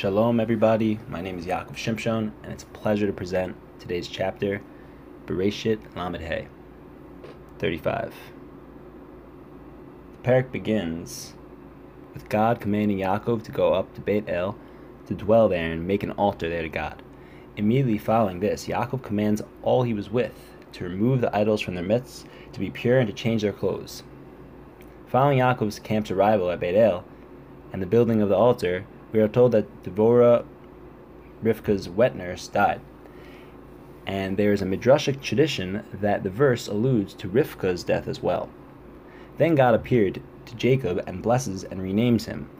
Shalom, everybody. My name is Yaakov Shimshon, and it's a pleasure to present today's chapter, Bereishit Lamed Hey, 35. The perek begins with God commanding Yaakov to go up to Beit El to dwell there and make an altar there to God. Immediately following this, Yaakov commands all he was with to remove the idols from their midst, to be pure, and to change their clothes. Following Yaakov's camp's arrival at Beit El and the building of the altar, we are told that Devorah, Rivka's wet nurse, died. And there is a midrashic tradition that the verse alludes to Rivka's death as well. Then God appeared to Jacob and blesses and renames him,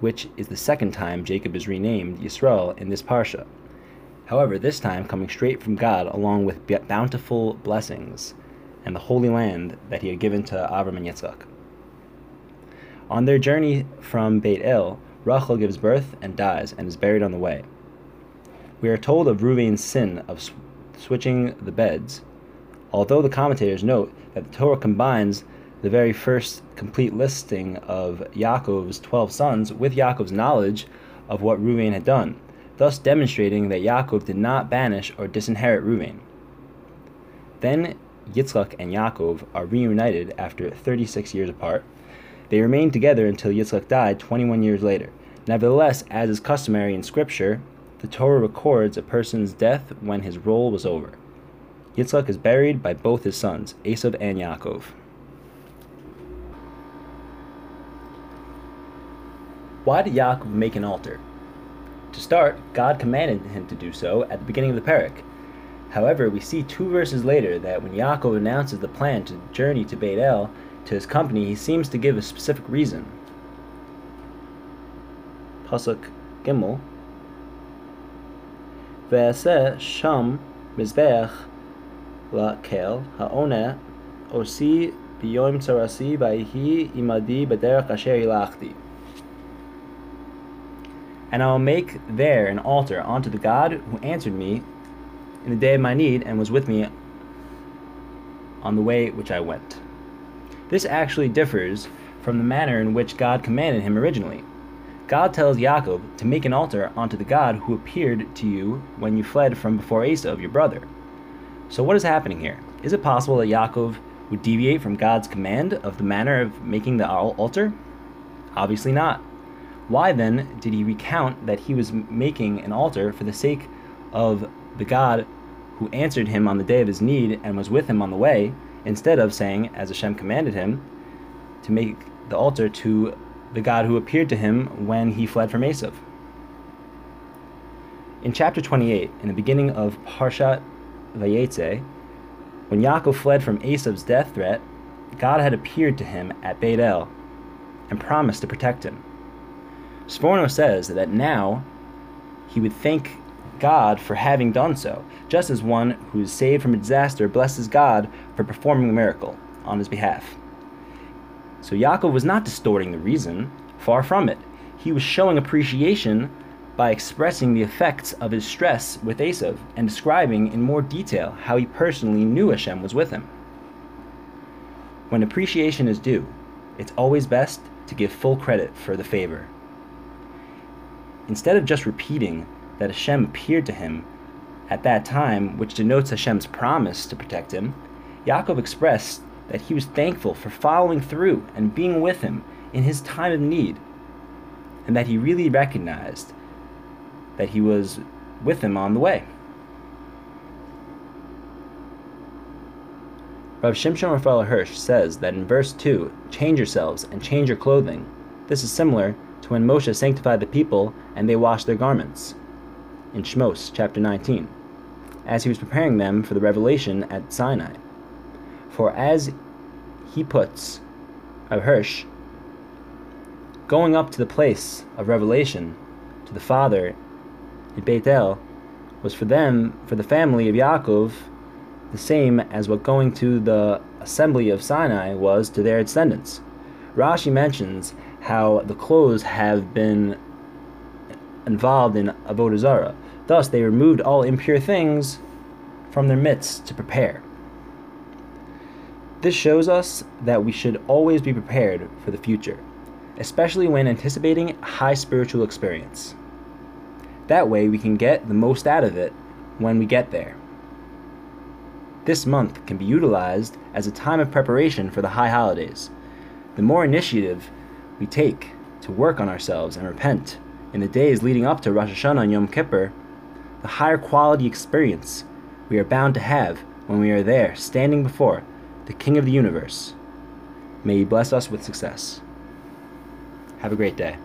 which is the second time Jacob is renamed Yisrael in this parsha. However, this time coming straight from God along with bountiful blessings and the holy land that he had given to Avram and Yitzchak. On their journey from Beit El, Rachel gives birth and dies and is buried on the way. We are told of Reuven's sin of sw- switching the beds, although the commentators note that the Torah combines the very first complete listing of Yaakov's 12 sons with Yaakov's knowledge of what Reuven had done, thus demonstrating that Yaakov did not banish or disinherit Reuven. Then Yitzchak and Yaakov are reunited after 36 years apart. They remained together until Yitzchak died 21 years later. Nevertheless, as is customary in Scripture, the Torah records a person's death when his role was over. Yitzchak is buried by both his sons, Esav and Yaakov. Why did Yaakov make an altar? To start, God commanded him to do so at the beginning of the perek. However, we see two verses later that when Yaakov announces the plan to journey to Beit El to his company, he seems to give a specific reason. Pasuk Gimel Ve'aseh sham mizbeach la'kel ha'oneh osi biyom tzarasi va'hi imadi b'derech asher hilachti. And I will make there an altar unto the God who answered me in the day of my need and was with me on the way which I went. This actually differs from the manner in which God commanded him originally. God tells Yaakov to make an altar unto the God who appeared to you when you fled from before Esau, your brother. So, what is happening here? Is it possible that Yaakov would deviate from God's command of the manner of making the altar? Obviously not. Why then did he recount that he was making an altar for the sake of the God who answered him on the day of his need and was with him on the way, instead of saying, as Hashem commanded him, to make the altar to the God who appeared to him when he fled from Esav? In chapter 28, in the beginning of Parshat Vayetze, when Yaakov fled from Esav's death threat, God had appeared to him at Beit El and promised to protect him. Sforno says that now he would thank God for having done so, just as one who is saved from a disaster blesses God for performing a miracle on his behalf. So Yaakov was not distorting the reason, far from it. He was showing appreciation by expressing the effects of his stress with Esav and describing in more detail how he personally knew Hashem was with him. When appreciation is due, it's always best to give full credit for the favor. Instead of just repeating that Hashem appeared to him at that time, which denotes Hashem's promise to protect him, Yaakov expressed that he was thankful for following through and being with him in his time of need, and that he really recognized that he was with him on the way. Rav Shimshon Raphael Hirsch says that in verse 2, change yourselves and change your clothing. This is similar to when Moshe sanctified the people and they washed their garments in Shmos chapter 19, as he was preparing them for the revelation at Sinai. For as he puts, of Hirsch, going up to the place of revelation to the Father in Beit El was for them, for the family of Yaakov, the same as what going to the assembly of Sinai was to their descendants. Rashi mentions how the clothes have been involved in avodah zarah. Thus, they removed all impure things from their midst to prepare. This shows us that we should always be prepared for the future, especially when anticipating high spiritual experience. That way, we can get the most out of it when we get there. This month can be utilized as a time of preparation for the high holidays. The more initiative we take to work on ourselves and repent in the days leading up to Rosh Hashanah and Yom Kippur, the higher quality experience we are bound to have when we are there standing before the King of the universe. May He bless us with success. Have a great day.